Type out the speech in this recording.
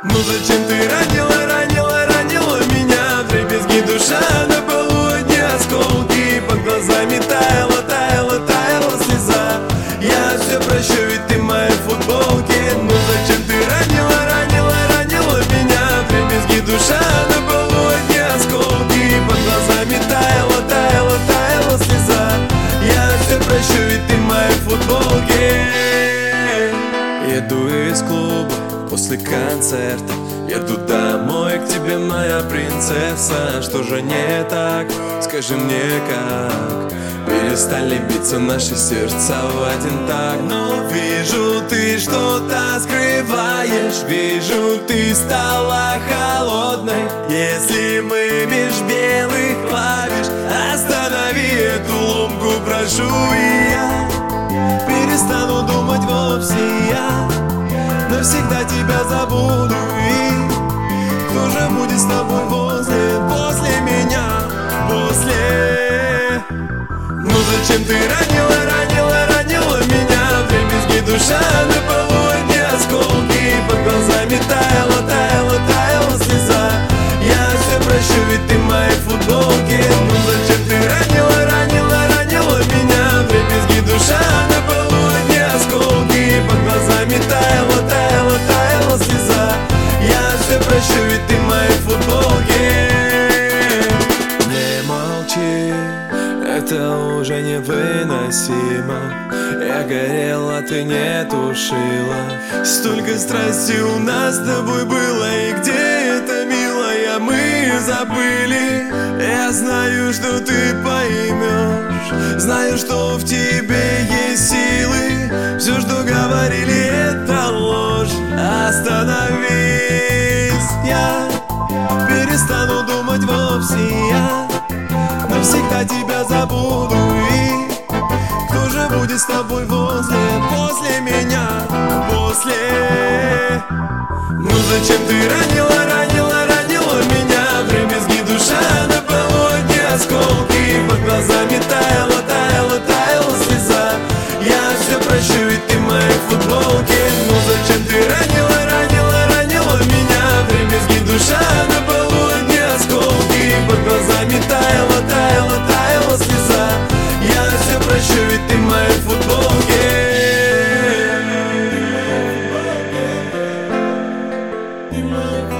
Ну зачем ты ранила, ранила, ранила меня? Дребезги душа на полу осколки Под глазами таяла, таяла, таяла слеза. Я все прощу, ведь ты моя моей Ну зачем ты ранила, ранила, ранила меня? Дребезги душа на полу осколки Под глазами таяла, таяла, таяла слеза. Я все прощу, ведь ты моя моей Еду из клуба. После концерта. Еду домой к тебе, моя принцесса. Что же не так? Скажи мне как? Перестали биться наши сердца в один так. Но вижу, ты что-то скрываешь. Вижу, ты стала холодной. Если мы меж белых клавиш Останови эту ломку, прошу и я Перестану думать вовсе я Навсегда тебя забуду И кто же будет с тобой возле, после меня После Ну зачем ты ранила, ранила, ранила меня? В дребезги душа невыносимо Я горела, ты не тушила. Столько страсти у нас с тобой было И где это, милая, мы забыли. Я знаю, что ты поймешь. Знаю, что в тебе есть силы. Все, что говорили, это ложь. Остановись, я перестану думать вовсе с тобой возле, после меня, после Ну зачем ты ранила, Ты в